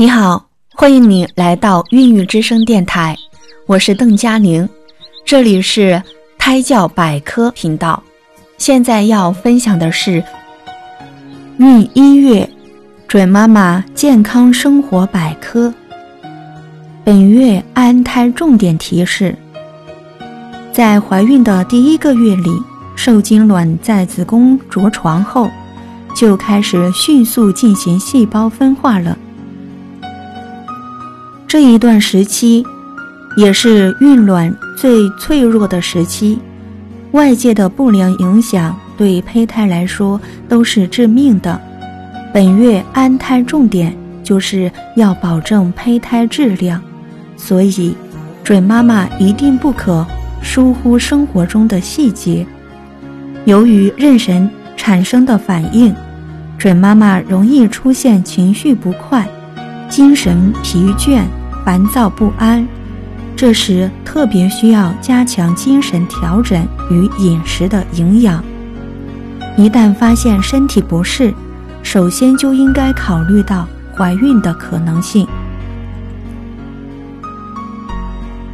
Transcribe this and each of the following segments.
你好，欢迎你来到孕育之声电台，我是邓佳宁，这里是胎教百科频道。现在要分享的是孕一月准妈妈健康生活百科。本月安胎重点提示：在怀孕的第一个月里，受精卵在子宫着床后，就开始迅速进行细胞分化了。这一段时期，也是孕卵最脆弱的时期，外界的不良影响对胚胎来说都是致命的。本月安胎重点就是要保证胚胎质量，所以准妈妈一定不可疏忽生活中的细节。由于妊娠产生的反应，准妈妈容易出现情绪不快、精神疲倦。烦躁不安，这时特别需要加强精神调整与饮食的营养。一旦发现身体不适，首先就应该考虑到怀孕的可能性。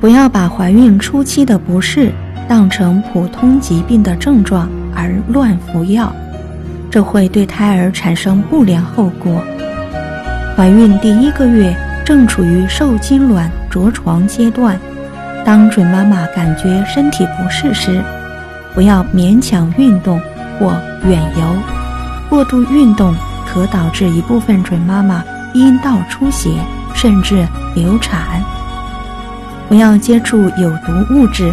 不要把怀孕初期的不适当成普通疾病的症状而乱服药，这会对胎儿产生不良后果。怀孕第一个月。正处于受精卵着床阶段，当准妈妈感觉身体不适时，不要勉强运动或远游。过度运动可导致一部分准妈妈阴道出血，甚至流产。不要接触有毒物质，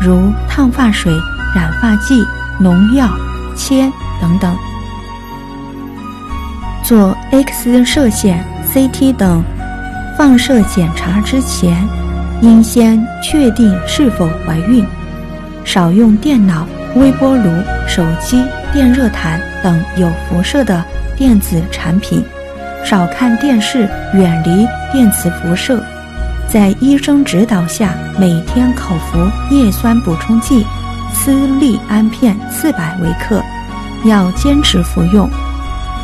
如烫发水、染发剂、农药、铅等等。做 X 射线、CT 等。放射检查之前，应先确定是否怀孕。少用电脑、微波炉、手机、电热毯等有辐射的电子产品。少看电视，远离电磁辐射。在医生指导下，每天口服叶酸补充剂斯利安片四百微克，要坚持服用。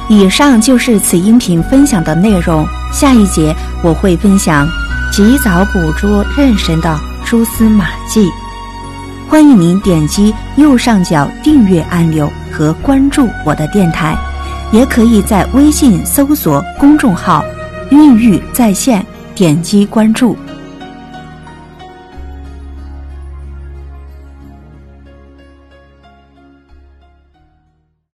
以上就是此音频分享的内容。下一节我会分享及早捕捉妊娠的蛛丝马迹。欢迎您点击右上角订阅按钮和关注我的电台，也可以在微信搜索公众号“孕育在线”，点击关注。